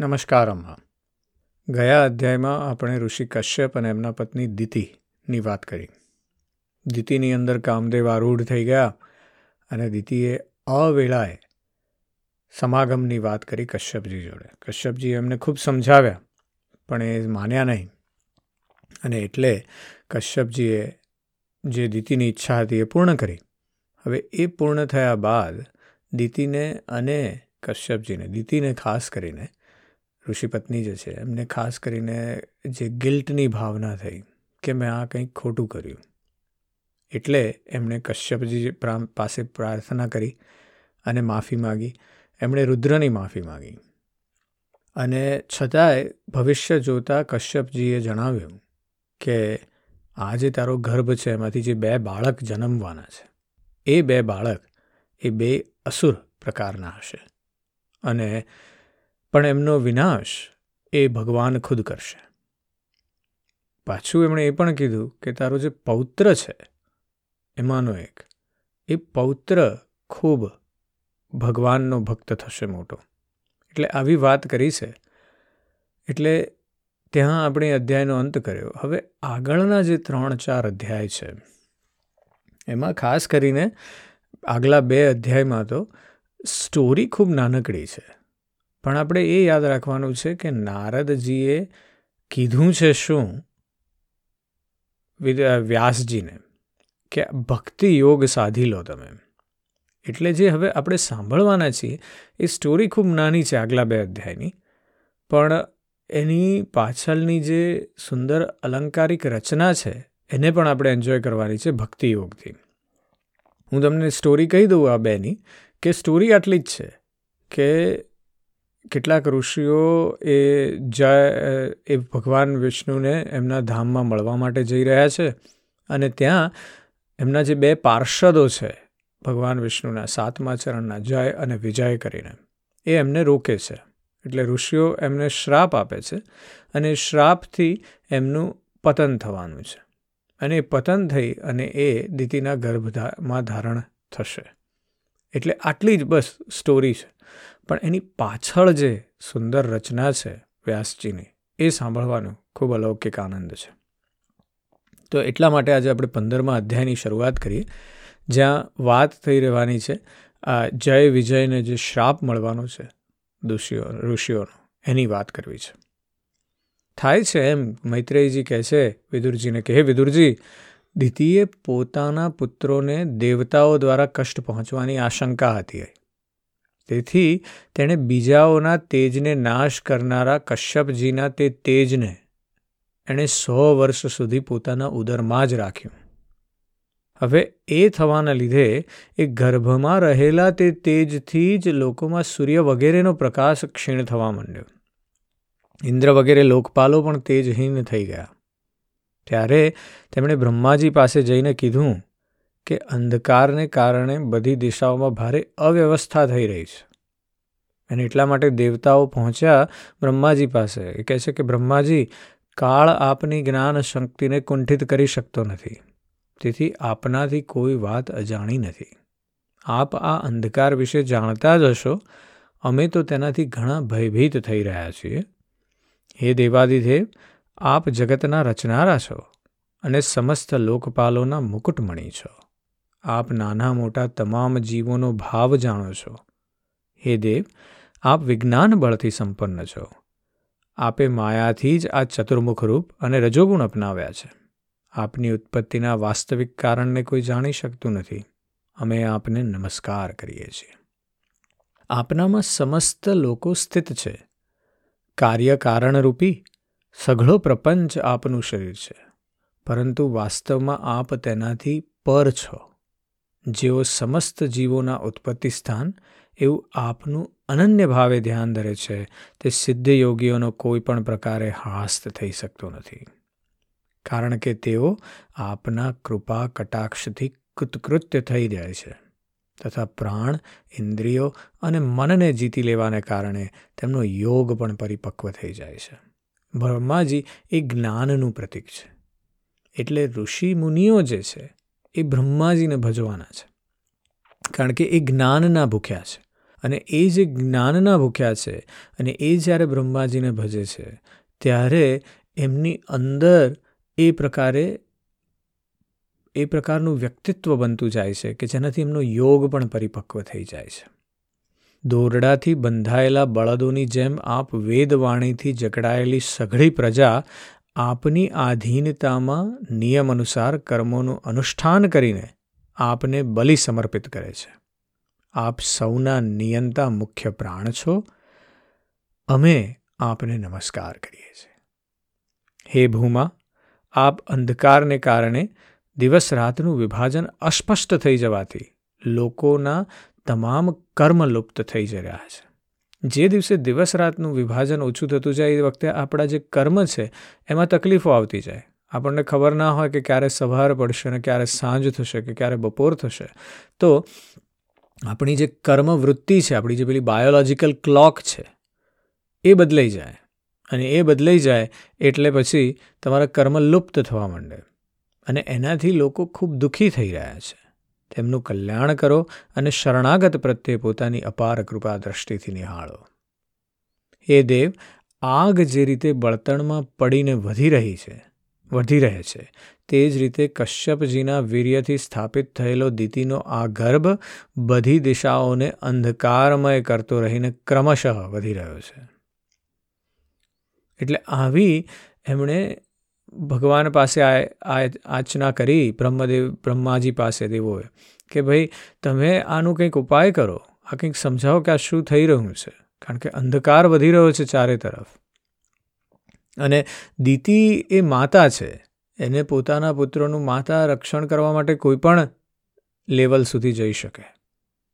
નમસ્કાર અમ્મા ગયા અધ્યાયમાં આપણે ઋષિ કશ્યપ અને એમના પત્ની દિતિની વાત કરી. દિતિની અંદર કામદેવ આરૂઢ થઈ ગયા અને દિતિએ અવેળાએ સમાગમની વાત કરી કશ્યપજી જોડે. કશ્યપજી એમને ખૂબ સમજાવ્યા, પણ એ માન્યા નહીં. અને એટલે કશ્યપજીએ જે દિતિની ઈચ્છા હતી એ પૂર્ણ કરી. હવે એ પૂર્ણ થયા બાદ દિતિને અને કશ્યપજીને, દિતિને ખાસ કરીને ઋષિપત્ની જે છે, એમને ખાસ કરીને જે ગિલ્ટની ભાવના થઈ કે મેં આ કંઈક ખોટું કર્યું. એટલે એમણે કશ્યપજી પાસે પ્રાર્થના કરી અને માફી માગી. એમણે રુદ્રની માફી માગી. અને છતાંય ભવિષ્ય જોતા કશ્યપજીએ જણાવ્યું કે આ જે તારો ગર્ભ છે, એમાંથી જે બે બાળક જન્મવાના છે, એ બે બાળક, એ બે અસુર પ્રકારના હશે. અને પણ એમનો વિનાશ એ ભગવાન ખુદ કરશે. પાછું એમણે એ પણ કીધું કે તારો જે પૌત્ર છે, એમાંનો એક, એ પૌત્ર ખૂબ ભગવાનનો ભક્ત થશે મોટો. એટલે આવી વાત કરી છે. એટલે ત્યાં આપણે અધ્યાયનો અંત કર્યો. હવે આગળના જે ત્રણ ચાર અધ્યાય છે, એમાં ખાસ કરીને આગલા બે અધ્યાયમાં તો સ્ટોરી ખૂબ નાનકડી છે. પણ આપણે એ યાદ રાખવાનું છે કે નારદજીએ કીધું છે શું? વ્યાસજીને કે ભક્તિ યોગ સાધી લો તમે. એટલે જે હવે આપણે સાંભળવાના છીએ, એ સ્ટોરી ખૂબ નાની છે આગલા બે અધ્યાયની, પણ એની પાછળની જે સુંદર અલંકારિક રચના છે, એને પણ આપણે એન્જોય કરવાની છે ભક્તિ યોગથી. હું તમને સ્ટોરી કહી દઉં આ બેની, કે સ્ટોરી આટલી જ છે, કે કેટલાક ઋષિઓ એ જય, એ ભગવાન વિષ્ણુને એમના ધામમાં મળવા માટે જઈ રહ્યા છે અને ત્યાં એમના જે બે પાર્ષદો છે, ભગવાન વિષ્ણુના સાતમા ચરણના જય અને વિજય કરીને, એ એમને રોકે છે. એટલે ઋષિઓ એમને શ્રાપ આપે છે અને શ્રાપથી એમનું પતન થવાનું છે. અને એ પતન થઈ અને એ દીતીના ગર્ભમાં ધારણ થશે. એટલે આટલી જ બસ સ્ટોરી છે. પણ એની પાછળ જે સુંદર રચના છે વ્યાસજીની, એ સાંભળવાનો ખૂબ અલૌકિક આનંદ છે. તો એટલા માટે આજે આપણે પંદરમા અધ્યાયની શરૂઆત કરીએ, જ્યાં વાત થઈ રહેવાની છે આ જય વિજયને જે શ્રાપ મળવાનો છે ઋષિઓ ઋષિઓનો, એની વાત કરવી છે. થાય છે એમ મૈત્રેયજી કહે છે, વિદુરજીને કે, હે વિદુરજી દિતિએ પોતાના પુત્રોને દેવતાઓ દ્વારા કષ્ટ પહોંચવાની આશંકા હતી તેથી તેણે બીજાઓના તેજને નાશ કરનારા કશ્યપજીના તે તેજને એણે સો વર્ષ સુધી પોતાના ઉદરમાં જ રાખ્યું. હવે એ થવાના લીધે એ ગર્ભમાં રહેલા તે તેજથી જ લોકોમાં સૂર્ય વગેરેનો પ્રકાશ ક્ષીણ થવા માંડ્યો. ઇન્દ્ર વગેરે લોકપાલો પણ તેજહીન થઈ ગયા. ત્યારે તેમણે બ્રહ્માજી પાસે જઈને કીધું કે અંધકારને કારણે બધી દિશાઓમાં ભારે અવ્યવસ્થા થઈ રહી છે. અને એટલા માટે દેવતાઓ પહોંચ્યા બ્રહ્માજી પાસે. એ કહે છે કે બ્રહ્માજી, કાળ આપની જ્ઞાન શક્તિને કુંઠિત કરી શકતો નથી. તેથી આપનાથી કોઈ વાત અજાણી નથી. આપ આ અંધકાર વિશે જાણતા જ હશો. અમે તો તેનાથી ઘણા ભયભીત થઈ રહ્યા છીએ. હે દેવાદિદેવ આપ જગતના રચનારા છો અને સમસ્ત લોકપાલોના મુકુટમણી છો. આપ નાના મોટા તમામ જીવોનો ભાવ જાણો છો. હે દેવ, આપ વિજ્ઞાન બળથી સંપન્ન છો. આપે માયાથી જ આ ચતુર્મુખ રૂપ અને રજોગુણ અપનાવ્યા છે. આપની ઉત્પત્તિના વાસ્તવિક કારણને કોઈ જાણી શકતું નથી. અમે આપને નમસ્કાર કરીએ છીએ. આપનામાં સમસ્ત લોકો સ્થિત છે. કાર્ય કારણરૂપી સઘળો પ્રપંચ આપનું શરીર છે, પરંતુ વાસ્તવમાં આપ તેનાથી પર છો. જેઓ સમસ્ત જીવોના ઉત્પત્તિ સ્થાન એવું આપનું અનન્ય ભાવે ધ્યાન ધરે છે, તે સિદ્ધ યોગીઓનો કોઈ પણ પ્રકારે હાસ્ત થઈ શકતો નથી. કારણ કે તેઓ આપના કૃપા કટાક્ષથી કૃતકૃત્ય થઈ જાય છે, તથા પ્રાણ, ઇન્દ્રિયો અને મનને જીતી લેવાને કારણે તેમનો યોગ પણ પરિપક્વ થઈ જાય છે. બ્રહ્માજી એ જ્ઞાનનું પ્રતીક છે. એટલે ઋષિ મુનિઓ જે છે, એ બ્રહ્માજીને ભજવાના છે. કારણ કે એ જ્ઞાનના ભૂખ્યા છે. અને એ જે જ્ઞાનના ભૂખ્યા છે અને એ જ્યારે બ્રહ્માજીને ભજે છે, ત્યારે એમની અંદર એ પ્રકારે, એ પ્રકારનું વ્યક્તિત્વ બનતું જાય છે કે જેનાથી એમનો યોગ પણ પરિપક્વ થઈ જાય છે. દોરડાથી બંધાયેલા બળદોની જેમ આપ વેદવાણીથી જકડાયેલી સઘળી પ્રજા આપની આધીનતામાં નિયમ અનુસાર કર્મોનું અનુષ્ઠાન કરીને આપને બલિ સમર્પિત કરે છે. આપ સૌના નિયંતા મુખ્ય પ્રાણ છો. અમે આપને નમસ્કાર કરીએ છીએ. હે ભૂમા, આપ અંધકારને કારણે દિવસ રાતનું વિભાજન અસ્પષ્ટ થઈ જવાથી લોકોના તમામ કર્મ લુપ્ત થઈ જઈ રહ્યા છે. જે દિવસે દિવસ રાતનું વિભાજન ઓછું થતું જાય, એ વખતે આપણા જે કર્મ છે, એમાં તકલીફો આવતી જાય. આપણને ખબર ના હોય કે ક્યારે સવાર પડશે અને ક્યારે સાંજ થશે કે ક્યારે બપોર થશે. તો આપણી જે કર્મ વૃત્તિ છે, આપણી જે પેલી બાયોલોજિકલ ક્લોક છે, એ બદલાઈ જાય. અને એ બદલાઈ જાય એટલે પછી તમારા કર્મ લુપ્ત થવા માંડે. અને એનાથી લોકો ખૂબ દુઃખી થઈ રહ્યા છે. તેમનું કલ્યાણ કરો અને શરણાગત પ્રત્યે પોતાની અપાર કૃપા દ્રષ્ટિથી નિહાળો. હે દેવ, આગ જે રીતે બળતણમાં પડીને વધી રહી છે, વધી રહે છે, તે જ રીતે કશ્યપજીના વીર્યથી સ્થાપિત થયેલો દીતિનો આ ગર્ભ બધી દિશાઓને અંધકારમય કરતો રહીને ક્રમશઃ વધી રહ્યો છે. એટલે આવી એમણે ભગવાન પાસે આ આચના કરી બ્રહ્મદેવ, બ્રહ્માજી પાસે દેવોએ કે ભાઈ તમે આનું કંઈક ઉપાય કરો, આ કંઈક સમજાવો કે આ શું થઈ રહ્યું છે, કારણ કે અંધકાર વધી રહ્યો છે ચારે તરફ. અને દીતિ એ માતા છે, એને પોતાના પુત્રોનું માતા રક્ષણ કરવા માટે કોઈ પણ લેવલ સુધી જઈ શકે.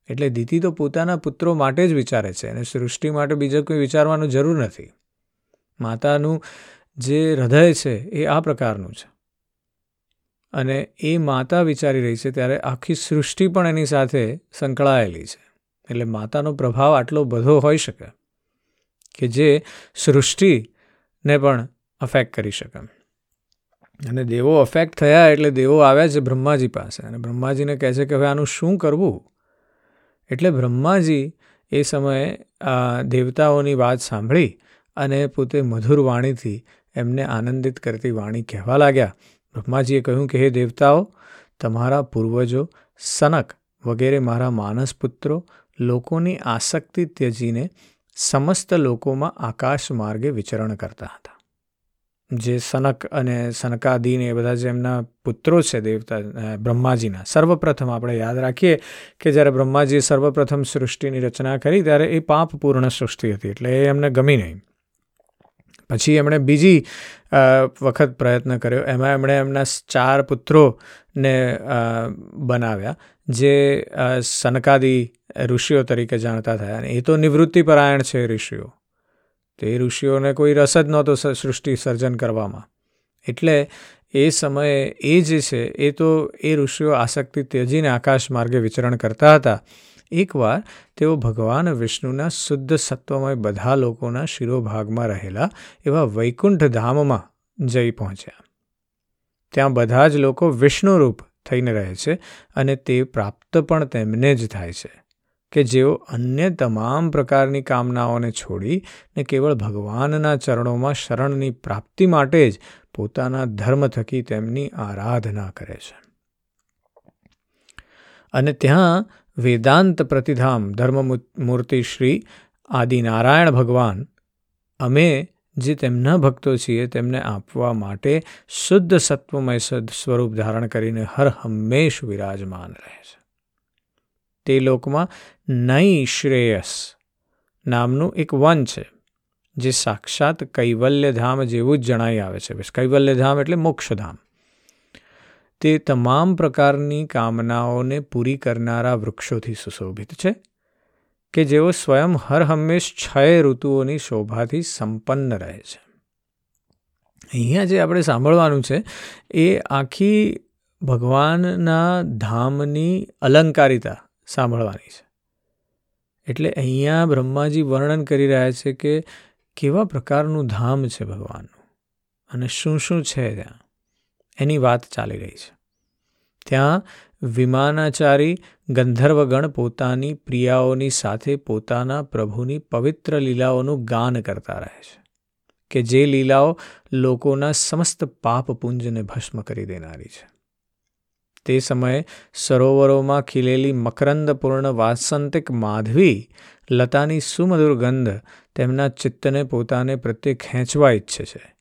એટલે દીતિ તો પોતાના પુત્રો માટે જ વિચારે છે અને સૃષ્ટિ માટે બીજા કોઈ વિચારવાનું જરૂર નથી. માતાનું જે હૃદય છે એ આ પ્રકારનું છે. અને એ માતા વિચારી રહી છે ત્યારે આખી સૃષ્ટિ પણ એની સાથે સંકળાયેલી છે. એટલે માતાનો પ્રભાવ આટલો બધો હોઈ શકે કે જે સૃષ્ટિને પણ અફેક્ટ કરી શકે. અને દેવો અફેક્ટ થયા એટલે દેવો આવ્યા છે બ્રહ્માજી પાસે. અને બ્રહ્માજીને કહે છે કે હવે આનું શું કરવું? એટલે બ્રહ્માજી એ સમયે દેવતાઓની વાત સાંભળી અને પોતે મધુર વાણીથી એમને આનંદિત કરતી વાણી કહેવા લાગ્યા. બ્રહ્માજીએ કહ્યું કે, હે દેવતાઓ, તમારા પૂર્વજો, સનક વગેરે મારા માનસ પુત્રો, લોકોની આસક્તિ ત્યજીને સમસ્ત લોકોમાં આકાશ માર્ગે વિચરણ કરતા હતા. જે સનક અને સનકાદીને એ બધા જે એમના પુત્રો છે દેવતા બ્રહ્માજીના, સર્વપ્રથમ આપણે યાદ રાખીએ કે જ્યારે બ્રહ્માજીએ સર્વપ્રથમ સૃષ્ટિની રચના કરી, ત્યારે એ પાપપૂર્ણ સૃષ્ટિ હતી, એટલે એ એમને ગમી નહીં. પછી એમણે બીજી વખત પ્રયત્ન કર્યો. એમાં એમણે એમના ચાર પુત્રોને બનાવ્યા, જે સનકાદી ઋષિઓ તરીકે જાણતા થયા. અને એ તો નિવૃત્તિપરાયણ છે ઋષિઓ. તો એ ઋષિઓને કોઈ રસ જ નહોતો સૃષ્ટિ સર્જન કરવામાં. એટલે એ સમયે એ જે છે, એ તો એ ઋષિઓ આસક્તિ ત્યજીને આકાશ માર્ગે વિચરણ કરતા હતા. એકવાર તેઓ ભગવાન વિષ્ણુના શુદ્ધ સત્વમય બધા લોકોના શિરોભાગમાં રહેલા એવા વૈકુંઠ ધામમાં જઈ પહોંચ્યા. ત્યાં બધા જ લોકો વિષ્ણુરૂપ થઈને રહે છે અને તે પ્રાપ્ત પણ તેમને જ થાય છે કે જેઓ અન્ય તમામ પ્રકારની કામનાઓને છોડી ને કેવળ ભગવાનના ચરણોમાં શરણની પ્રાપ્તિ માટે જ પોતાના ધર્મ થકી તેમની આરાધના કરે છે. અને ત્યાં વેદાંત પ્રતિધામ ધર્મમૂર્તિ શ્રી આદિનારાયણ ભગવાન અમે જે તેમના ભક્તો છીએ, તેમને આપવા માટે શુદ્ધ સત્વમય સ્વરૂપ ધારણ કરીને હર હંમેશ વિરાજમાન રહે છે. તે લોકમાં નઈ શ્રેયસ નામનું એક વન છે, જે સાક્ષાત કૈવલ્યધામ જેવું જ જણાઈ આવે છે. કૈવલ્યધામ એટલે મોક્ષધામ. તે તમામ પ્રકારની કામનાઓને પૂરી કરનારા વૃક્ષોથી સુશોભિત છે, કે જેઓ સ્વયં હર હંમેશ છ ઋતુઓની શોભાથી સંપન્ન રહે છે. અહીંયા જે આપણે સાંભળવાનું છે, એ આખી ભગવાનના ધામની અલંકારિતા સાંભળવાની છે. એટલે અહીંયા બ્રહ્માજી વર્ણન કરી રહ્યા છે કે કેવા પ્રકારનું ધામ છે ભગવાનનું, અને શું શું છે ત્યાં? એની વાત ચાલી રહી છે. ત્યાં વિમાનાચારી ગંધર્વગણ પોતાની પ્રિયાઓની સાથે પોતાના પ્રભુની પવિત્ર લીલાઓનું ગાન કરતા રહે છે, કે જે લીલાઓ લોકોના સમસ્ત પાપપુંજને ભસ્મ કરી દેનારી છે. તે સમયે સરોવરોમાં ખીલેલી મકરંદપૂર્ણ વાસંતિક માધવી લતાની સુમધુર ગંધ તેમના ચિત્તને પોતાને પ્રત્યે ખેંચવા ઈચ્છે છે.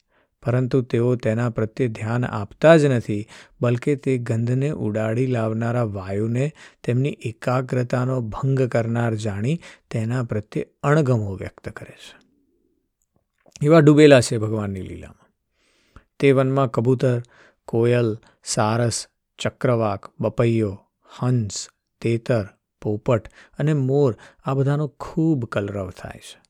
પરંતુ તેઓ તેના પ્રત્યે ધ્યાન આપતા જ નથી, બલકે તે ગંધને ઉડાડી લાવનારા વાયુને તેમની એકાગ્રતાનો ભંગ કરનાર જાણી તેના પ્રત્યે અણગમો વ્યક્ત કરે છે. એવા ડૂબેલા છે ભગવાનની લીલામાં. તે વનમાં કબૂતર, કોયલ, સારસ, ચક્રવાક, બપૈયો, હંસ, તેતર, પોપટ અને મોર આ બધાનો ખૂબ કલરવ થાય છે.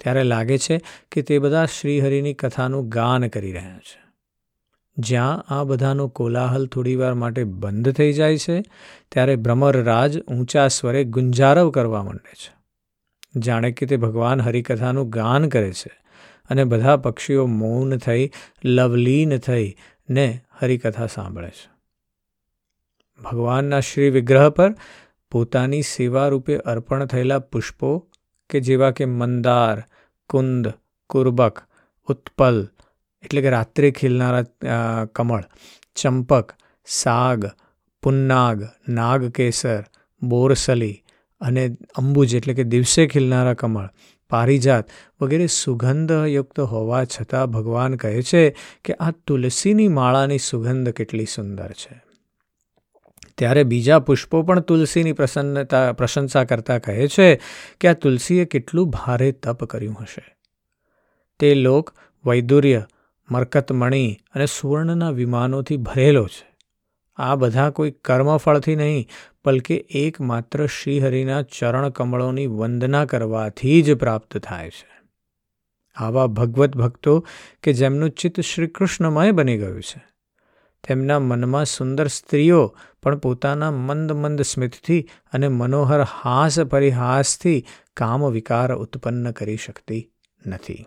ત્યારે લાગે છે કે તે બધા શ્રીહરિની કથાનું ગાન કરી રહ્યા છે. જ્યાં આ બધાનો કોલાહલ થોડીવાર માટે બંધ થઈ જાય છે, ત્યારે ભ્રમરરાજ ઊંચા સ્વરે ગુંજારવ કરવા માંડે છે. જાણે કે તે ભગવાન હરિકથાનું ગાન કરે છે અને બધા પક્ષીઓ મૌન થઈ, લવલીન થઈ ને હરિકથા સાંભળે છે. ભગવાનના શ્રી વિગ્રહ પર પોતાની સેવા રૂપે અર્પણ થયેલા પુષ્પો કે જેવા કે મંદાર, કુંદ, કુરબક, ઉત્પલ, એટલે કે રાત્રે ખીલનારા કમળ, ચંપક, સાગ, પુન્નાગ, નાગકેસર, બોરસલી અને અંબુજ એટલે કે દિવસે ખીલનારા કમળ, પારિજાત વગેરે સુગંધયુક્ત હોવા છતાં ભગવાન કહે છે કે આ તુલસીની માળાની સુગંધ કેટલી સુંદર છે. ત્યારે બીજા પુષ્પો પણ તુલસીની પ્રસન્નતા, પ્રશંસા કરતા કહે છે કે આ તુલસીએ કેટલું ભારે તપ કર્યું હશે. તે લોક વૈદુર્ય, મરકતમણી અને સુવર્ણના વિમાનોથી ભરેલો છે. આ બધા કોઈ કર્મફળથી નહીં, બલકે એકમાત્ર શ્રીહરિના ચરણ કમળોની વંદના કરવાથી જ પ્રાપ્ત થાય છે. આવા ભગવત ભક્તો કે જેમનું ચિત્ત શ્રીકૃષ્ણમય બની ગયું છે. તેમના મનમાં સુંદર સ્ત્રીઓ પણ પોતાના મંદ મંદ સ્મિતથી અને મનોહર હાસ પરિહાસથી કામ વિકાર ઉત્પન્ન કરી શકતી નથી.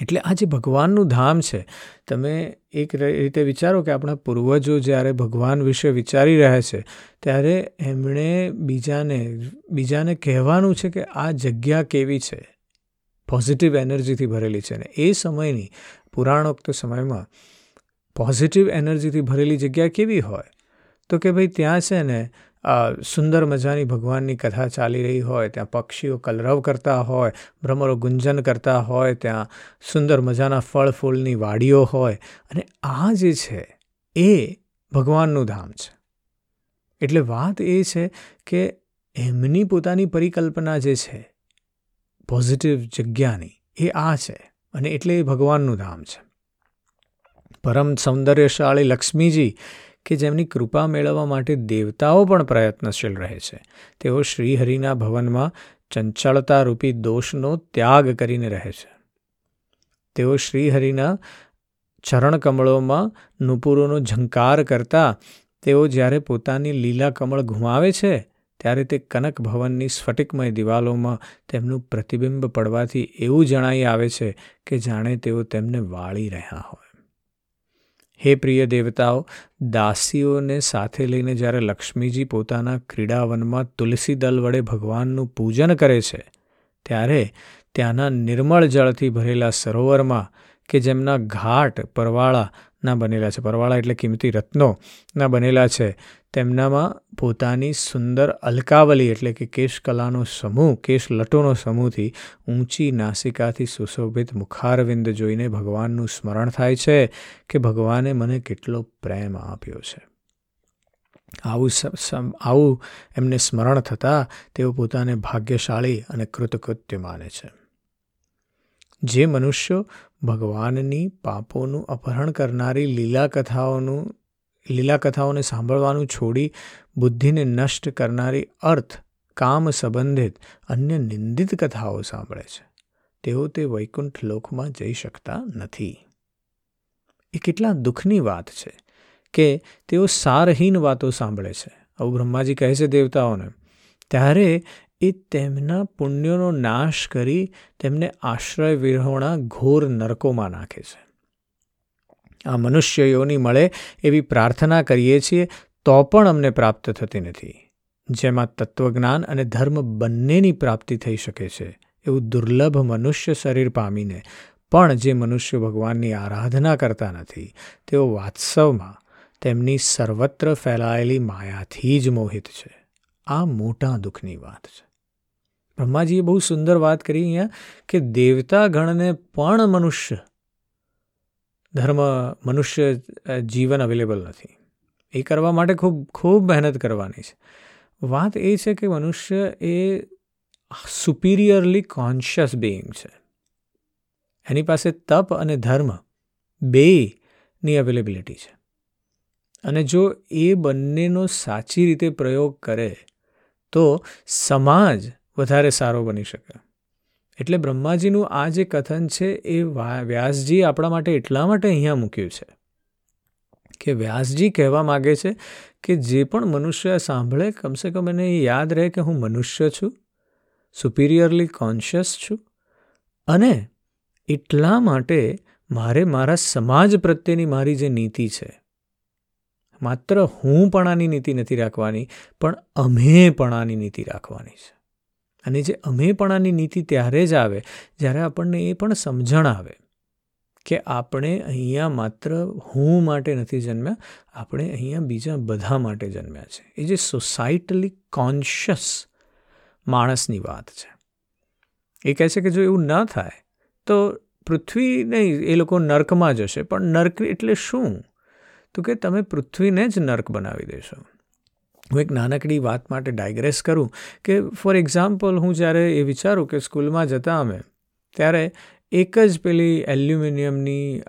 એટલે આ જે ભગવાનનું ધામ છે, તમે એક રીતે વિચારો કે આપણા પૂર્વજો જ્યારે ભગવાન વિશે વિચારી રહ્યા છે, ત્યારે એમણે બીજાને બીજાને કહેવાનું છે કે આ જગ્યા કેવી છે? પોઝિટિવ એનર્જીથી ભરેલી છે ને એ સમયની પુરાણોક્ત સમયમાં પોઝિટિવ એનર્જીથી ભરેલી જગ્યા કેવી હોય? તો કે ભાઈ ત્યાં છે ને સુંદર મજાની ભગવાનની કથા ચાલી રહી હોય, ત્યાં પક્ષીઓ કલરવ કરતા હોય, ભ્રમરો ગુંજન કરતા હોય, ત્યાં સુંદર મજાના ફળ ફૂલની વાડીઓ હોય. અને આ જે છે, એ ભગવાનનું ધામ છે. એટલે વાત એ છે કે એમની પોતાની પરિકલ્પના જે છે પોઝિટિવ જગ્યાની, એ આ છે. અને એટલે એ ભગવાનનું ધામ છે. પરમ સૌંદર્યશાળી લક્ષ્મીજી કે જેમની કૃપા મેળવવા માટે દેવતાઓ પણ પ્રયત્નશીલ રહે છે. તેઓ શ્રીહરિના ભવનમાં ચંચળતા રૂપી દોષનો ત્યાગ કરીને રહે છે. તેઓ શ્રીહરિના ચરણકમળોમાં નુપુરોનો ઝંકાર કરતા તેઓ જ્યારે પોતાની લીલા કમળ ઘુમાવે છે, ત્યારે તે કનક ભવનની સ્ફટિકમય દિવાલોમાં તેમનું પ્રતિબિંબ પડવાથી એવું જણાઈ આવે છે કે જાણે તેઓ તેમને વાળી રહ્યા હોય. હે પ્રિય દેવતાઓ, દાસીઓને સાથે લઈને જ્યારે લક્ષ્મીજી પોતાના ક્રીડાવનમાં તુલસી દલ વડે ભગવાનનું પૂજન કરે છે, ત્યારે ત્યાંના નિર્મળ જળથી ભરેલા સરોવરમાં કે જેમના ઘાટ પરવાળાના બનેલા છે, પરવાળા એટલે કિંમતી રત્નોના બનેલા છે તેમનામાં પોતાની સુંદર અલકાવલી એટલે કે કેશકલાનો સમૂહ કેશલટોનો સમૂહથી ઊંચી નાસિકાથી સુશોભિત મુખારવિંદ જોઈને ભગવાનનું સ્મરણ થાય છે કે ભગવાને મને કેટલો પ્રેમ આપ્યો છે. આવું આવું એમને સ્મરણ થતાં તેઓ પોતાને ભાગ્યશાળી અને કૃતકૃત્ય માને છે. જે મનુષ્યો ભગવાનની પાપોનું અપહરણ કરનારી લીલા કથાઓનું લીલા કથાઓને સાંભળવાનું છોડી બુદ્ધિને નષ્ટ કરનારી અર્થ, કામ સંબંધિત અન્ય નિંદિત કથાઓ સાંભળે છે. તેઓ તે વૈકુંઠ લોકમાં જઈ શકતા નથી. એ કેટલા દુઃખની વાત છે કે તેઓ સારહીન વાતો સાંભળે છે. આવું બ્રહ્માજી કહે છે દેવતાઓને. ત્યારે એ તેમના પુણ્યોનો નાશ કરી તેમને આશ્રય વિરહોણા ઘોર નરકોમાં નાખે છે. આ મનુષ્ય યોની મળે એવી પ્રાર્થના કરીએ છીએ, તો પણ અમને પ્રાપ્ત થતી નથી. જેમાં તત્વજ્ઞાન અને ધર્મ બંનેની પ્રાપ્તિ થઈ શકે છે, એવું દુર્લભ મનુષ્ય શરીર પામીને. પણ જે મનુષ્ય ભગવાનની આરાધના કરતા નથી, તેઓ વાત્સવમાં તેમની સર્વત્ર ફેલાયેલી માયાથી જ મોહિત છે. આ મોટા દુઃખની વાત છે. બ્રહ્માજીએ બહુ સુંદર વાત કરી અહીંયા, કે દેવતા ગણને પણ મનુષ્ય ધર્મ મનુષ્ય જીવન અવેલેબલ નથી. એ કરવા માટે ખૂબ ખૂબ મહેનત કરવાની છે. વાત એ છે કે મનુષ્ય એ સુપિરિયરલી કોન્શિયસ બિઈંગ છે. એની પાસે તપ અને ધર્મ બેની અવેલેબિલિટી છે. અને જો એ બંનેનો સાચી રીતે પ્રયોગ કરે તો સમાજ વધારે સારો બની શકે. એટલે બ્રહ્માજીનું આ જે કથન છે એ વ્યાસજી આપણા માટે એટલા માટે અહીંયા મૂક્યું છે. કે વ્યાસજી કહેવા માગે છે કે જે પણ મનુષ્ય સાંભળે, કમસે કમ એને યાદ રહે કે હું મનુષ્ય છું સુપિરિયરલી કોન્શિયસ છું અને એટલા માટે મારે મારા સમાજ પ્રત્યેની મારી જે નીતિ છે, માત્ર હું પણાની નીતિ નથી રાખવાની, પણ અમે પણાની નીતિ રાખવાની છે. અને જે અમેપણાની નીતિ ત્યારે જ આવે, જ્યારે આપણને એ પણ સમજણ આવે કે આપણે અહીંયા માત્ર હું માટે નથી જન્મ્યા, આપણે અહીંયા બીજા બધા માટે જન્મ્યા છે. એ જે સોસાયટલી કોન્શિયસ માણસની વાત છે. એ કહે છે કે જો એવું ન થાય, તો પૃથ્વી નહીં, એ લોકો નર્કમાં જશે, પણ નર્ક એટલે શું? તો કે તમે પૃથ્વીને જ નર્ક બનાવી દેશો. હું એક નાનકડી વાત માટે ડાયગ્રેસ કરું કે ફોર એક્ઝામ્પલ હું જ્યારે એ વિચારું કે સ્કૂલમાં જતા અમે, ત્યારે એક જ પેલી એલ્યુમિનિયમની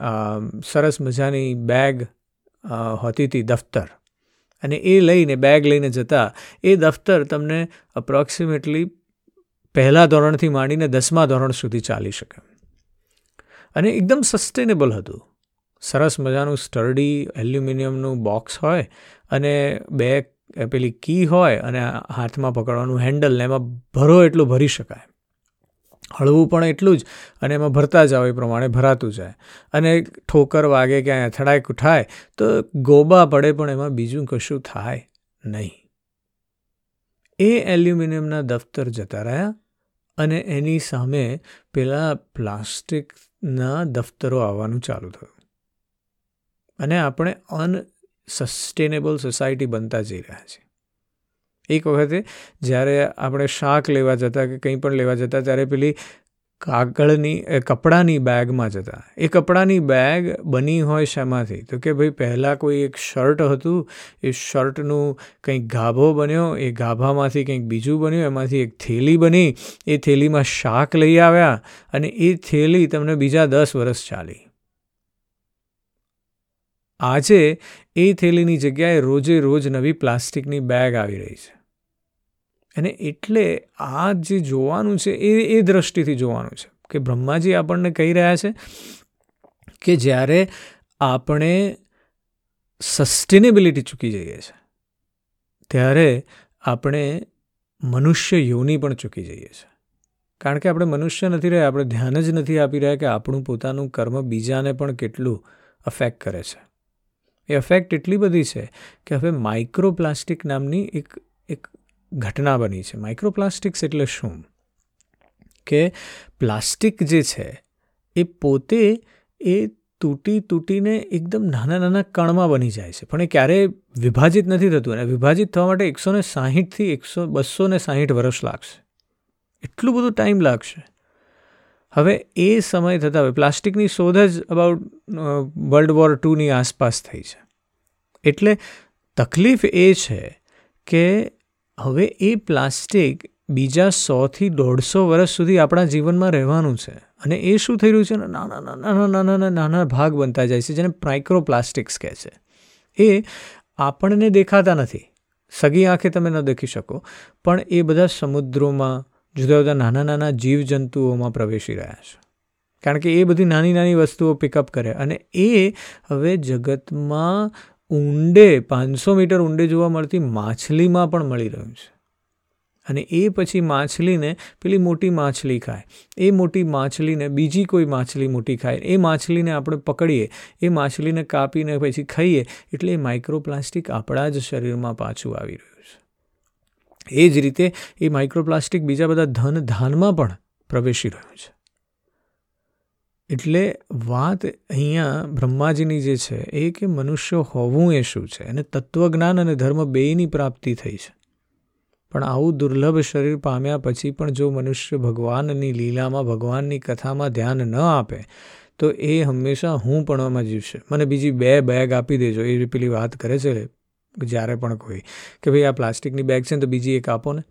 સરસ મજાની બેગ હોતી હતી દફતર. અને એ લઈને, બેગ લઈને જતા, એ દફતર તમને અપ્રોક્સિમેટલી પહેલાં ધોરણથી માંડીને દસમા ધોરણ સુધી ચાલી શકે. અને એકદમ સસ્ટેનેબલ હતું. સરસ મજાનું સ્ટર્ડી એલ્યુમિનિયમનું બોક્સ હોય અને બે પેલી કી હોય અને હાથમાં પકડવાનું હેન્ડલ ને એમાં ભરો એટલું ભરી શકાય. હળવું પણ એટલું જ અને એમાં ભરતા જાઓ એ પ્રમાણે ભરાતું જાય. અને ઠોકર વાગે ક્યાંય અથડાય કુઠાય તો ગોબા પડે પણ એમાં બીજું કશું થાય નહીં. એ એલ્યુમિનિયમના દફતર જતા રહ્યા અને એની સામે પેલા પ્લાસ્ટિકના દફતરો આવવાનું ચાલુ થયું. અને આપણે અનસસ્ટેનેબલ સોસાયટી બનતા જઈ રહ્યા છે. એક વખતે જ્યારે આપણે શાક લેવા જતા કે કંઈ પણ લેવા જતા, ત્યારે પેલી કાગળની કપડાની બેગમાં જતા. એ કપડાની બેગ બની હોય શેમાંથી? તો કે ભાઈ પહેલાં કોઈ એક શર્ટ હતું, એ શર્ટનું કંઈક ગાભો બન્યો, એ ગાભામાંથી કંઈક બીજું બન્યું, એમાંથી એક થેલી બની, એ થેલીમાં શાક લઈ આવ્યા અને એ થેલી તમને બીજા દસ વર્ષ ચાલી. આજે એ થેલીની જગ્યાએ રોજે રોજ નવી પ્લાસ્ટિકની બેગ આવી રહી છે. અને એટલે આ જે જોવાનું છે, એ એ દ્રષ્ટિથી જોવાનું છે કે બ્રહ્માજી આપણને કહી રહ્યા છે કે જ્યારે આપણે સસ્ટેનેબિલિટી ચૂકી જઈએ છીએ ત્યારે આપણે મનુષ્ય યોની પણ ચૂકી જઈએ છીએ કારણ કે આપણે મનુષ્ય નથી રહ્યા, આપણે ધ્યાન જ નથી આપી રહ્યા કે આપણું પોતાનું કર્મ બીજાને પણ કેટલું અફેક્ટ કરે છે. એ અફેક્ટ એટલી બધી છે કે હવે માઇક્રોપ્લાસ્ટિક નામની એક એક ઘટના બની છે. માઇક્રોપ્લાસ્ટિક્સ એટલે શું? કે પ્લાસ્ટિક જે છે, એ પોતે એ તૂટી તૂટીને એકદમ નાના નાના કણમાં બની જાય છે. પણ એ ક્યારેય વિભાજિત નથી થતું અને વિભાજિત થવા માટે એકસો ને સાહીઠથી એકસો, બસો ને સાહીઠ વર્ષ લાગશે. એટલું બધું ટાઈમ લાગશે. હવે એ સમય થતાં હવે પ્લાસ્ટિકની શોધ જ અબાઉટ વર્લ્ડ વોર ટુની આસપાસ થઈ છે. એટલે તકલીફ એ છે કે હવે એ પ્લાસ્ટિક બીજા સોથી દોઢસો વર્ષ સુધી આપણા જીવનમાં રહેવાનું છે. અને એ શું થઈ રહ્યું છે? નાના નાના નાના નાના ભાગ બનતા જાય છે, જેને માઇક્રોપ્લાસ્ટિક્સ કહે છે. એ આપણને દેખાતા નથી. સગી આંખે તમે ન દેખી શકો, પણ એ બધા સમુદ્રોમાં જુદા જુદા નાના નાના જીવજંતુઓમાં પ્રવેશી રહ્યા છે. કારણ કે એ બધી નાની નાની વસ્તુઓ પિકઅપ કરે અને એ હવે જગતમાં ઊંડે, પાંચસો મીટર ઊંડે જોવા મળતી માછલીમાં પણ મળી રહ્યું છે. અને એ પછી માછલીને પેલી મોટી માછલી ખાય, એ મોટી માછલીને બીજી કોઈ માછલી મોટી ખાય, એ માછલીને આપણે પકડીએ, એ માછલીને કાપીને પછી ખાઈએ, એટલે એ માઇક્રોપ્લાસ્ટિક આપણા જ શરીરમાં પાછું આવી રહ્યું છે. એ જ રીતે એ માઇક્રોપ્લાસ્ટિક બીજા બધા ધન ધાનમાં પણ પ્રવેશી રહ્યું છે. એટલે વાત અહીંયા બ્રહ્માજીની જે છે એ કે મનુષ્ય હોવું એ શું છે? અને તત્વજ્ઞાન અને ધર્મ બેયની પ્રાપ્તિ થઈ છે. પણ આવું દુર્લભ શરીર પામ્યા પછી પણ જો મનુષ્ય ભગવાનની લીલામાં, ભગવાનની કથામાં ધ્યાન ન આપે, તો એ હંમેશા હું પણવામાં જીવશે. મને બીજી બે બેગ આપી દેજો, એ પેલી વાત કરે છે જ્યારે પણ કોઈ કે ભાઈ આ પ્લાસ્ટિકની બેગ છે ને તો બીજી એક આપો ને.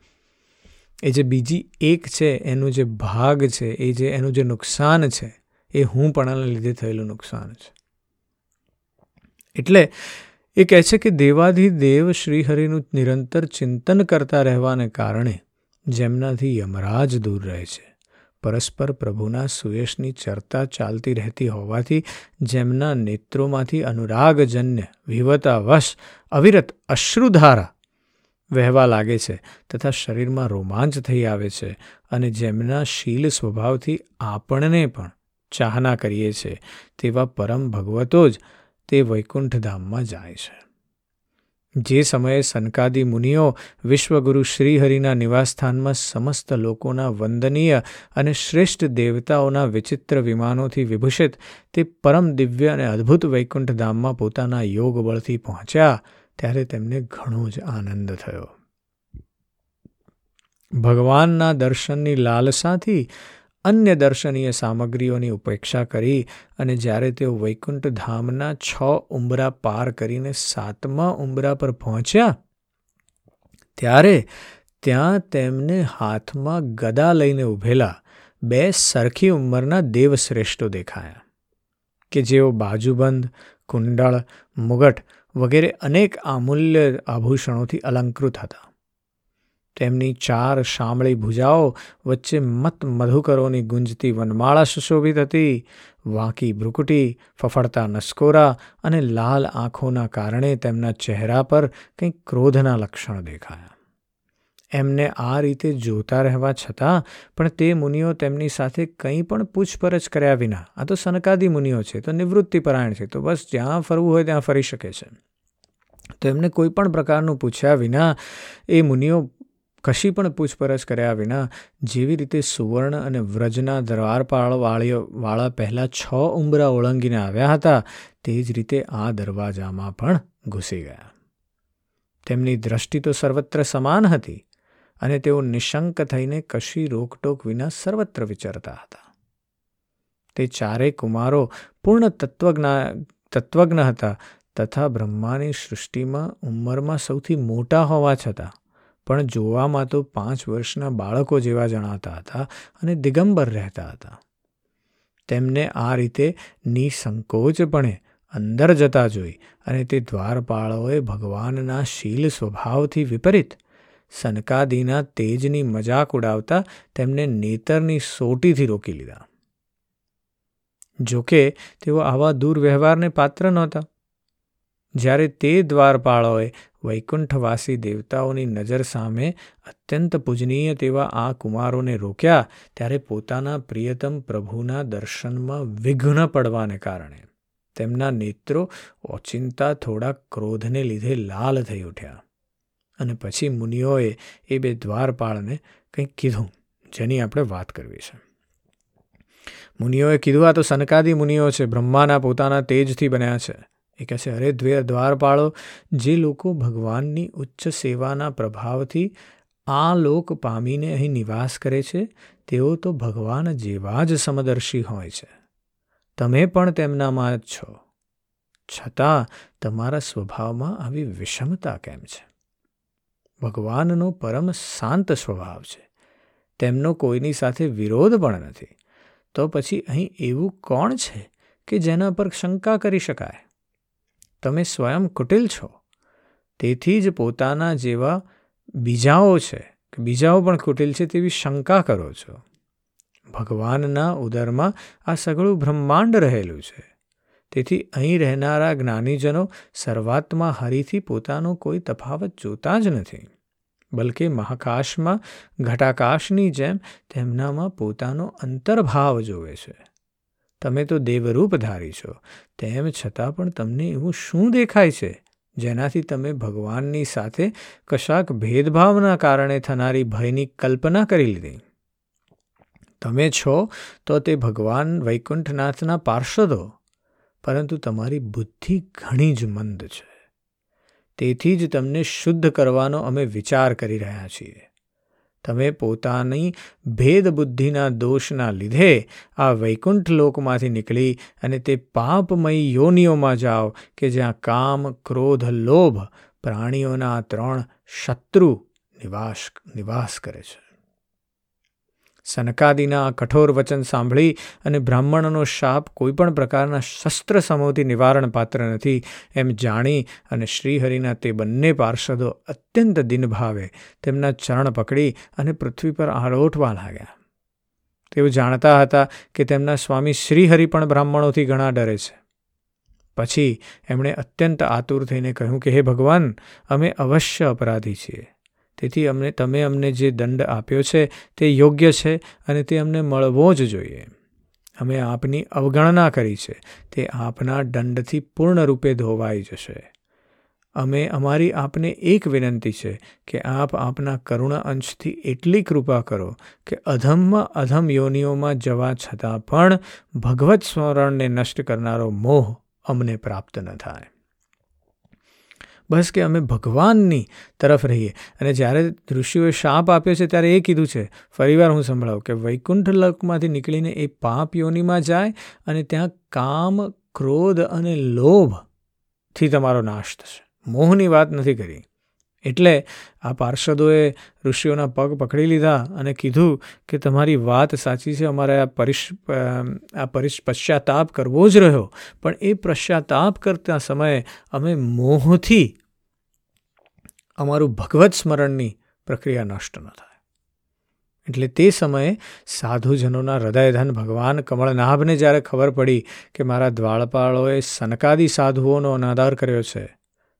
એ જે બીજી એક છે, એનું જે ભાગ છે, એ જે એનું જે નુકસાન છે, એ હું પણાને લીધે થયેલું નુકસાન છે. એટલે એ કહે છે કે દેવાધિદેવ શ્રીહરિનું નિરંતર ચિંતન કરતા રહેવાને કારણે જેમનાથી યમરાજ દૂર રહે છે. પરસ્પર પ્રભુના સુયશની ચર્ચા ચાલતી રહેતી હોવાથી જેમના નેત્રોમાંથી અનુરાગજન્ય, વિવતાવશ, અવિરત અશ્રુધારા વહેવા લાગે છે તથા શરીરમાં રોમાંચ થઈ આવે છે અને જેમના શીલ સ્વભાવથી આપણને પણ ચાહના કરીએ છીએ તેવા પરમ ભગવતો જ તે વૈકુંઠધામમાં જાય છે. જે સમયે સનકાદી મુનિઓ વિશ્વગુરુ શ્રીહરિના નિવાસસ્થાનમાં સમસ્ત લોકોના વંદનીય અને શ્રેષ્ઠ દેવતાઓના વિચિત્ર વિમાનોથી વિભૂષિત, તે પરમ દિવ્ય અને અદ્ભુત વૈકુંઠધામમાં પોતાના યોગ બળથી પહોંચ્યા, ત્યારે તેમને ઘણો જ આનંદ થયો. ભગવાનના દર્શનની લાલસાથી અન્ય દર્શનીય સામગ્રીઓની ઉપેક્ષા કરી અને જ્યારે તેઓ વૈકુંઠ ધામના છ ઉંબરા પાર કરીને સાતમા ઉંબરા પર પહોંચ્યા, ત્યારે ત્યાં તેમને હાથમાં ગદા લઈને ઊભેલા બે સરખી ઉંમરના દેવશ્રેષ્ઠો દેખાયા, કે જેઓ બાજુબંધ, કુંડળ, મુગટ વગેરે અનેક અમૂલ્ય આભૂષણોથી અલંકૃત હતા. તેમની ચાર શામળી ભુજાઓ વચ્ચે મત મધુકરોની ગુંજતી વનમાળા સુશોભિત હતી. વાંકી ભ્રુકુટી, ફફડતા નસકોરા અને લાલ આંખોના કારણે તેમના ચહેરા પર કંઈક ક્રોધના લક્ષણ દેખાયા. એમને આ રીતે જોતા રહેવા છતાં પણ તે મુનિઓ તેમની સાથે કંઈ પણ પૂછપરછ કર્યા વિના, આ તો સનકાદી મુનિઓ છે, તો નિવૃત્તિપરાયણ છે, તો બસ જ્યાં ફરવું હોય ત્યાં ફરી શકે છે. તો એમને કોઈ પણ પ્રકારનું પૂછ્યા વિના એ મુનિઓ કશી પણ પૂછપરછ કર્યા વિના જેવી રીતે સુવર્ણ અને વ્રજના દરબારપાળ વાળીઓ વાળા પહેલાં છ ઉંબરા ઓળંગીને આવ્યા હતા, તે જ રીતે આ દરવાજામાં પણ ઘૂસી ગયા. તેમની દ્રષ્ટિ તો સર્વત્ર સમાન હતી અને તેઓ નિશંક થઈને કશી રોકટોક વિના સર્વત્ર વિચરતા હતા. તે ચારેય કુમારો પૂર્ણ તત્વજ્ઞા, તત્વજ્ઞ હતા તથા બ્રહ્માની સૃષ્ટિમાં ઉંમરમાં સૌથી મોટા હોવા છતાં પણ જોવામાં તો પાંચ વર્ષના બાળકો જેવા જણાતા હતા અને દિગંબર રહેતા હતા. તેમને આ રીતે નિસંકોચપણે અંદર જતા જોઈ અને તે દ્વારપાળોએ ભગવાનના શીલ સ્વભાવથી વિપરીત સનકાદીના તેજની મજાક ઉડાવતા તેમને નેતરની સોટીથી રોકી લીધા. જોકે તેઓ આવા દુર્વ્યવહારને પાત્ર નહોતા. જ્યારે તે દ્વારપાળોએ વૈકુંઠવાસી દેવતાઓની નજર સામે અત્યંત પૂજનીય તેવા આ કુમારોને રોક્યા ત્યારે પોતાના પ્રિયતમ પ્રભુના દર્શનમાં વિઘ્ન પડવાને કારણે તેમના નેત્રો ઓચિંતા થોડા ક્રોધને લીધે લાલ થઈ ઉઠ્યા. અને પછી મુનિઓએ એ બે દ્વારપાળને કંઈક કીધું, જેની આપણે વાત કરવી છે. મુનિઓએ કીધું, આ તો સનકાદી મુનિઓ છે, બ્રહ્માના પોતાના તેજથી બન્યા છે. એ કહે છે અરે દ્વે દ્વારપાળો જે લોકો ભગવાનની ઉચ્ચ સેવાના પ્રભાવથી આ લોક પામીને અહીં નિવાસ કરે છે, તેઓ તો ભગવાન જેવા જ સમદર્શી હોય છે. તમે પણ તેમનામાં જ છો. છતાં તમારા સ્વભાવમાં આવી વિષમતા કેમ છે? ભગવાનનો પરમ શાંત સ્વભાવ છે. તેમનો કોઈની સાથે વિરોધ પણ નથી. તો પછી અહીં એવું કોણ છે કે જેના પર શંકા કરી શકાય? તમે સ્વયં કુટિલ છો. તેથી જ પોતાના જેવા બીજાઓ છે કે બીજાઓ પણ કુટિલ છે તેવી શંકા કરો છો. ભગવાનના ઉદરમાં આ સઘળું બ્રહ્માંડ રહેલું છે. તેથી અહીં રહેનારા જ્ઞાનીજનો સર્વાત્મા હરિથી પોતાનો કોઈ તફાવત જોતા જ નથી. બલકે મહાકાશમાં ઘટાકાશની જેમ તેમનામાં પોતાનો અંતર્ભાવ જોવે છે. તમે તો દેવરૂપ ધારી છો. તેમ છતાં પણ તમને એવું શું દેખાય છે? જેનાથી તમે ભગવાનની સાથે કશાક ભેદભાવના કારણે થનારી ભયની કલ્પના કરી લીધી. તમે છો તો તે ભગવાન વૈકુંઠનાથના પાર્ષદો. પરંતુ તમારી બુદ્ધિ ઘણી જ મંદ છે. તેથી જ તમને શુદ્ધ કરવાનો અમે વિચાર કરી રહ્યા છીએ. તમે પોતાની ભેદબુદ્ધિના દોષના લીધે આ વૈકુંઠ લોકમાંથી નીકળી અને તે પાપમય યોનિઓમાં જાઓ કે જ્યાં કામ, ક્રોધ, લોભ પ્રાણીઓના ત્રણ શત્રુ નિવાસ નિવાસ કરે છે. સનકાદીના કઠોર વચન સાંભળી અને બ્રાહ્મણનો શાપ કોઈપણ પ્રકારના શસ્ત્ર સમોથી નિવારણ પાત્ર નથી એમ જાણી અને શ્રીહરિના તે બંને પાર્ષદો અત્યંત દિનભાવે તેમના ચરણ પકડી અને પૃથ્વી પર આરોટવા લાગ્યા. તેઓ જાણતા હતા કે તેમના સ્વામી શ્રીહરિ પણ બ્રાહ્મણોથી ઘણા ડરે છે. પછી એમણે અત્યંત આતુર થઈને કહ્યું કે, હે ભગવાન, અમે અવશ્ય અપરાધી છીએ. તેથી અમને, તમે અમને જે દંડ આપ્યો છે તે યોગ્ય છે અને તે અમને મળવો જ જોઈએ. અમે આપની અવગણના કરી છે. તે આપના દંડથી પૂર્ણરૂપે ધોવાઈ જશે. અમે અમારી આપને એક વિનંતી છે કે આપ આપના કરુણા અંશથી એટલી કૃપા કરો કે અધમમાં અધમ યોનિઓમાં જવા છતાં પણ ભગવત સ્મરણને નષ્ટ કરનારો મોહ અમને પ્રાપ્ત ન થાય. બસ કે અમે ભગવાનની તરફ રહીએ. અને જ્યારે ઋષિઓએ શાપ આપ્યો છે, ત્યારે એ કીધું છે, ફરીવાર હું સંભળાવું કે વૈકુંઠ લોકમાંથી નીકળીને એ પાપ યોનીમાં જાય અને ત્યાં કામ, ક્રોધ અને લોભથી તમારો નાશ થશે. મોહની વાત નથી કરી. એટલે આ પાર્ષદોએ ઋષિઓના પગ પકડી લીધા અને કીધું કે તમારી વાત સાચી છે, અમારે આ પરિશ આ પરિશ પશ્ચાતાપ કરવો જ રહ્યો. પણ એ પશ્ચાતાપ કરતા સમયે અમે મોહથી અમારું ભગવત સ્મરણની પ્રક્રિયા નષ્ટ ન થાય. એટલે તે સમયે સાધુજનોના હૃદયધન ભગવાન કમળનાભને જ્યારે ખબર પડી કે મારા દ્વાળપાળોએ સનકાદી સાધુઓનો અનાદર કર્યો છે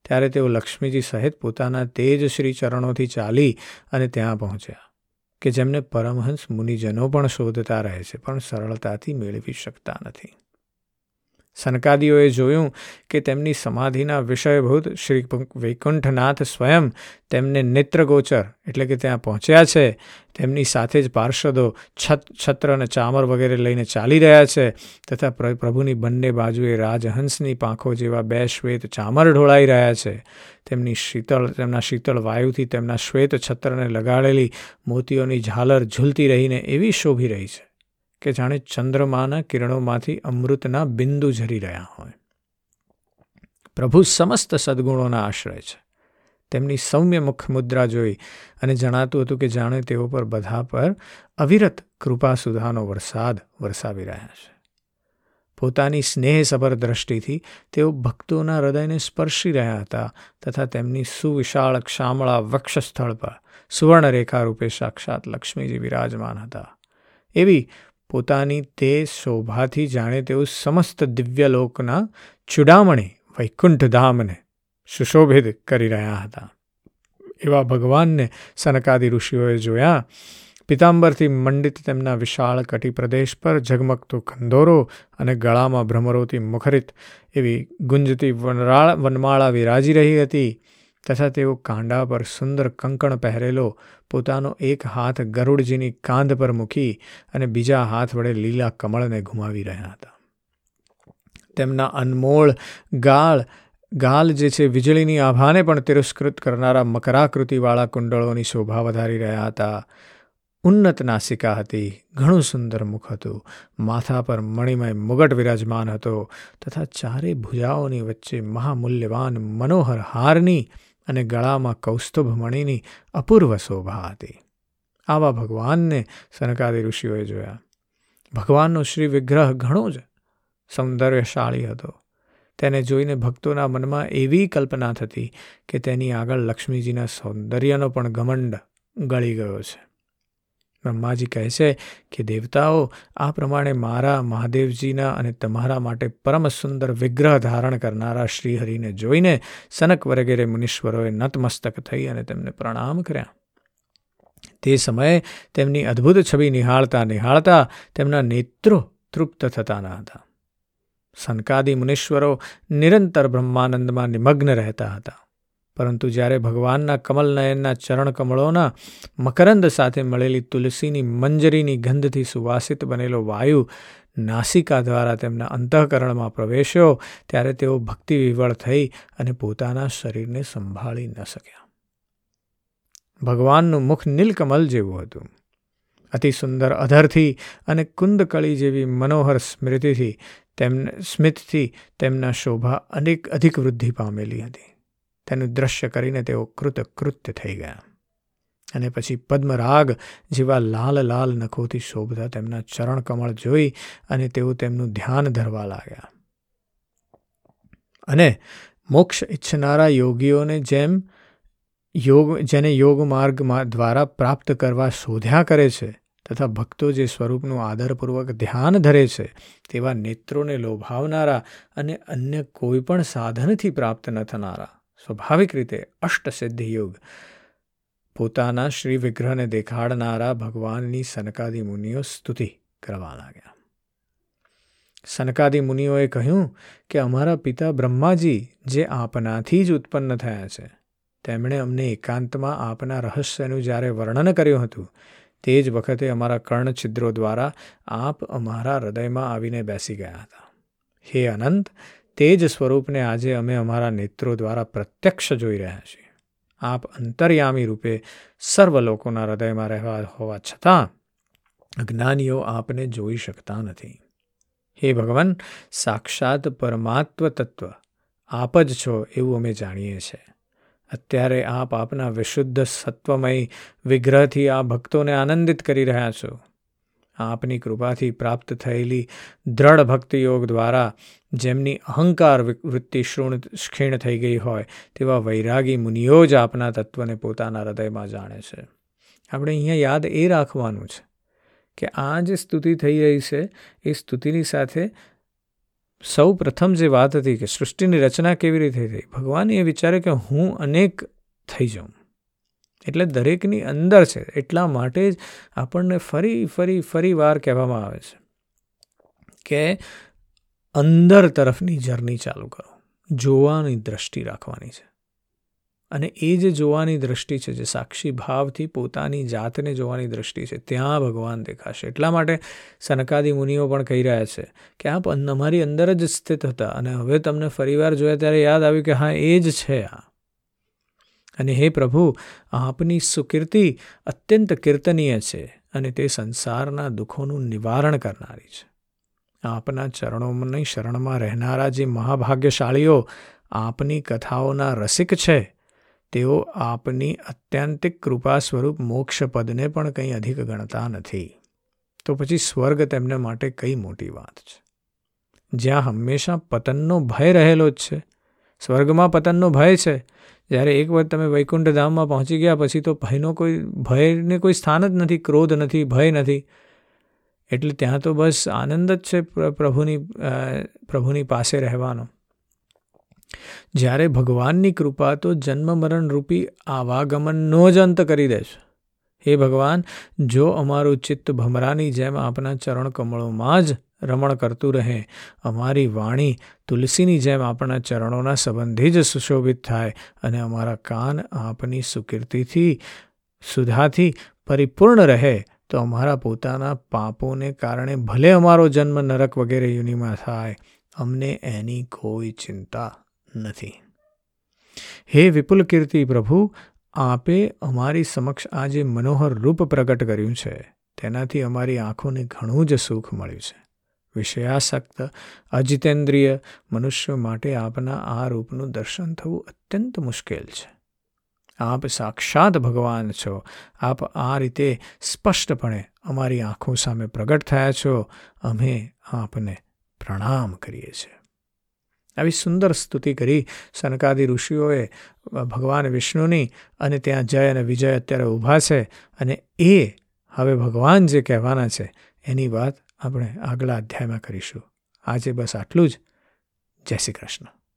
ત્યારે તેઓ લક્ષ્મીજી સહિત પોતાના તેજ શ્રી ચરણોથી ચાલી અને ત્યાં પહોંચ્યા, કે જેમને પરમહંસ મુનિજનો પણ શોધતા રહે છે, પણ સરળતાથી મેળવી શકતા નથી. સનકાદીઓએ જોયું કે તેમની સમાધિના વિષયભૂત શ્રી વૈકુંઠનાથ સ્વયં તેમને નેત્રગોચર એટલે કે ત્યાં પહોંચ્યા છે. તેમની સાથે જ પાર્ષદો છત, છત્ર અને ચામર વગેરે લઈને ચાલી રહ્યા છે તથા પ્રભુની બંને બાજુએ રાજહંસની પાંખો જેવા બે શ્વેત ચામર ઢોળાઈ રહ્યા છે. તેમની શીતળ, તેમના શીતળ વાયુથી તેમના શ્વેત છત્રને લગાડેલી મોતીઓની ઝાલર ઝૂલતી રહીને એવી શોભી રહી છે. કે જાણે ચંદ્રમાના કિરણોમાંથી અમૃતના બિંદુ ઝરી રહ્યા હોય. પ્રભુ સમસ્ત સદગુણોના આશ્રય છે. તેમની સૌમ્ય મુખ મુદ્રા જોઈ અને જણાતું હતું કે જાણે તેઓ પર બધા પર અવિરત કૃપા સુધાનો વરસાદ વરસાવી રહ્યા છે. પોતાની સ્નેહસભર દ્રષ્ટિથી તેઓ ભક્તોના હૃદયને સ્પર્શી રહ્યા હતા તથા તેમની સુવિશાળ ક્ષામળા વક્ષસ્થળ પર સુવર્ણરેખા રૂપે સાક્ષાત લક્ષ્મીજી વિરાજમાન હતા. એવી પોતાની તે શોભાથી જાણે તેઓ સમસ્ત દિવ્યલોકના ચુડામણી, વૈકુંઠધામને સુશોભિત કરી રહ્યા હતા. એવા ભગવાનને સનકાદિ ઋષિઓએ જોયા, પિતાંબરથી મંડિત તેમના વિશાળ કટી પ્રદેશ પર ઝગમગતો કંદોરો અને ગળામાં ભ્રમરોથી મુખરિત એવી ગુંજતી વનરાળ વનમાળા વિરાજી રહી હતી. તથા તેઓ કાંડા પર સુંદર કંકણ પહેરેલો, પોતાનો એક હાથ ગરુડજીની કાંધ પર મૂકી અને બીજા હાથ વડે લીલા કમળને ઘુમાવી રહ્યા હતા. તેમના અનમોળ ગાળ, ગાલ જે છે વીજળીની આભાને પણ તિરસ્કૃત કરનારા મકરાકૃતિવાળા કુંડળોની શોભા વધારી રહ્યા હતા. ઉન્નત નાસિકા હતી, ઘણું સુંદર મુખ હતું, માથા પર મણિમય મુગટ વિરાજમાન હતો, તથા ચારે ભુજાઓની વચ્ચે મહામૂલ્યવાન મનોહર હારની અને ગળામાં કૌસ્તુભ મણીની અપૂર્વ શોભા હતી. આવા ભગવાનને સનકાદી ઋષિઓએ જોયા. ભગવાનનો શ્રી વિગ્રહ ઘણો જ સૌંદર્યશાળી હતો. તેને જોઈને ભક્તોના મનમાં એવી કલ્પના થતી કે તેની આગળ લક્ષ્મીજીના સૌંદર્યનો પણ ઘમંડ ગળી ગયો છે. બ્રહ્માજી કહે છે કે, દેવતાઓ, આ પ્રમાણે મારા મહાદેવજીના અને તમારા માટે પરમ સુંદર વિગ્રહ ધારણ કરનારા શ્રીહરિને જોઈને સનક વગેરે મુનીશ્વરોએ નતમસ્તક થઈ અને તેમને પ્રણામ કર્યા. તે સમયે તેમની અદ્ભુત છબી નિહાળતા નિહાળતા તેમના નેત્રો તૃપ્ત થતા ન હતા. સનકાદી મુનીશ્વરો નિરંતર બ્રહ્માનંદમાં નિમગ્ન રહેતા હતા. પરંતુ જ્યારે ભગવાનના કમલનયનના ચરણ કમળોના મકરંદ સાથે મળેલી તુલસીની મંજરીની ગંધથી સુવાસિત બનેલો વાયુ નાસિકા દ્વારા તેમના અંતઃકરણમાં પ્રવેશ્યો, ત્યારે તેઓ ભક્તિ વિવળ થઈ અને પોતાના શરીરને સંભાળી ન શક્યા. ભગવાનનું મુખ નીલકમલ જેવું હતું. અતિ સુંદર અધરથી અને કુંદકળી જેવી મનોહર સ્મૃતિથી તેમને, સ્મિતથી તેમના શોભા અનેક અધિક વૃદ્ધિ પામેલી હતી. તેનું દ્રશ્ય કરીને તેઓ કૃતકૃત્ય થઈ ગયા. અને પછી પદ્મરાગ જેવા લાલ લાલ નખોથી શોભતા તેમના ચરણ કમળ જોઈ અને તેઓ તેમનું ધ્યાન ધરવા લાગ્યા. અને મોક્ષ ઈચ્છનારા યોગીઓને જેમ યોગ, જેને યોગ માર્ગ દ્વારા પ્રાપ્ત કરવા શોધ્યા કરે છે, તથા ભક્તો જે સ્વરૂપનું આદરપૂર્વક ધ્યાન ધરે છે, તેવા નેત્રોને લોભાવનારા અને અન્ય કોઈ પણ સાધનથી પ્રાપ્ત ન થનારા. સ્વાભાવિક રીતે અષ્ટસિદ્ધિ યુગ. પોતાના શ્રી વિગ્રહને દેખાડનારા ભગવાનની સનકાદી મુનિઓ સ્તુતિ કરવા લાગ્યા. સનકાદી મુનિઓએ કહ્યું કે અમારા પિતા બ્રહ્માજી જે આપનાથી જ ઉત્પન્ન થયા છે, તેમણે અમને એકાંતમાં આપના રહસ્યનું જ્યારે વર્ણન કર્યું હતું, તે જ વખતે અમારા કર્ણ છિદ્રો દ્વારા આપ અમારા હૃદયમાં આવીને બેસી ગયા હતા. હે અનંત તે જ સ્વરૂપને આજે અમે અમારા નેત્રો દ્વારા પ્રત્યક્ષ જોઈ રહ્યા છીએ. આપ અંતર્યામી રૂપે સર્વ લોકોના હૃદયમાં રહેવા હોવા છતાં અજ્ઞાનીઓ આપને જોઈ શકતા નથી. હે ભગવાન, સાક્ષાત પરમાત્મ તત્વ, આપ જ છો એવું અમે જાણીએ છીએ. અત્યારે આપ આપના વિશુદ્ધ સત્વમય વિગ્રહથી આ ભક્તોને આનંદિત કરી રહ્યા છો. આપની કૃપાથી પ્રાપ્ત થયેલી દ્રઢ ભક્તિયોગ દ્વારા જેમની અહંકાર વૃત્તિ શૃણ, ક્ષીણ થઈ ગઈ હોય, તેવા વૈરાગી મુનિઓ જ આપના તત્વને પોતાના હૃદયમાં જાણે છે. આપણે અહીંયા યાદ એ રાખવાનું છે કે આ જે સ્તુતિ થઈ રહી છે, એ સ્તુતિની સાથે સૌ પ્રથમ જે વાત હતી કે સૃષ્ટિની રચના કેવી રીતે થઈ, ભગવાન એ વિચારે કે હું અનેક થઈ જાઉં. એટલે દરેકની અંદર છે, એટલા માટે જ આપણને ફરી ફરી ફરી વાર કહેવામાં આવે છે કે અંદર તરફની જર્ની ચાલુ કરો, જોવાની દ્રષ્ટિ રાખવાની છે. અને એ જે જોવાની દ્રષ્ટિ છે, જે સાક્ષી ભાવથી પોતાની જાતને જોવાની દ્રષ્ટિ છે, ત્યાં ભગવાન દેખાશે. એટલા માટે સનકાદી મુનિઓ પણ કહી રહ્યા છે કે આપ અમારી અંદર જ સ્થિત હતા અને હવે તમને ફરીવાર જોયા ત્યારે યાદ આવ્યું કે હા, એ જ છે આ. અને હે પ્રભુ, આપની સુકીર્તિ અત્યંત કીર્તનીય છે અને તે સંસારના દુઃખોનું નિવારણ કરનારી છે. આપના ચરણોની શરણમાં રહેનારા જે મહાભાગ્યશાળીઓ આપની કથાઓના રસિક છે, તેઓ આપની અત્યંતિક કૃપા સ્વરૂપ મોક્ષપદને પણ કંઈ અધિક ગણતા નથી. તો પછી સ્વર્ગ તેમને માટે કઈ મોટી વાત છે? જ્યાં હંમેશા પતનનો ભય રહેલો જ છે. સ્વર્ગમાં પતનનો ભય છે. જ્યારે એક વખત તમે વૈકુંઠ ધામમાં પહોંચી ગયા, પછી તો ભયનો કોઈ, ભયને કોઈ સ્થાન જ નથી, ક્રોધ નથી, ભય નથી. એટલે ત્યાં તો બસ આનંદ જ છે પ્રભુની પ્રભુની પાસે રહેવાનો. જ્યારે ભગવાનની કૃપા તો જન્મ મરણ રૂપી આવાગમનનો જ અંત કરી દેશે. હે ભગવાન, જો અમારું ચિત્ત ભમરાની જેમ આપના ચરણ કમળોમાં જ રમણ કરતું રહે, અમારી વાણી તુલસીની જેમ આપણા ચરણોના સંબંધી જ સુશોભિત થાય અને અમારા કાન આપની સુકીર્તિથી, સુધાથી પરિપૂર્ણ રહે, તો અમારા પોતાના પાપોને કારણે ભલે અમારો જન્મ નરક વગેરે યુનિમાં થાય, અમને એની કોઈ ચિંતા નથી. હે વિપુલ કીર્તિ પ્રભુ આપે અમારી સમક્ષ આ જે મનોહર રૂપ પ્રગટ કર્યું છે. તેનાથી અમારી આંખોને ઘણું જ સુખ મળ્યું છે. વિષયાસક્ત અજિતેન્દ્રિય મનુષ્ય માટે આપના આ રૂપનું દર્શન થવું અત્યંત મુશ્કેલ છે. આપ સાક્ષાત ભગવાન છો. આપ આ રીતે સ્પષ્ટપણે અમારી આંખો સામે પ્રગટ થયા છો. અમે આપને પ્રણામ કરીએ છીએ. આવી સુંદર સ્તુતિ કરી સનકાદી ઋષિઓએ ભગવાન વિષ્ણુની અને ત્યાં જય અને વિજય અત્યારે ઊભા છે અને એ હવે ભગવાન જે કહેવાના છે એની વાત આપણે આગલા અધ્યાયમાં કરીશું. આજે બસ આટલું જ. જય શ્રી કૃષ્ણ.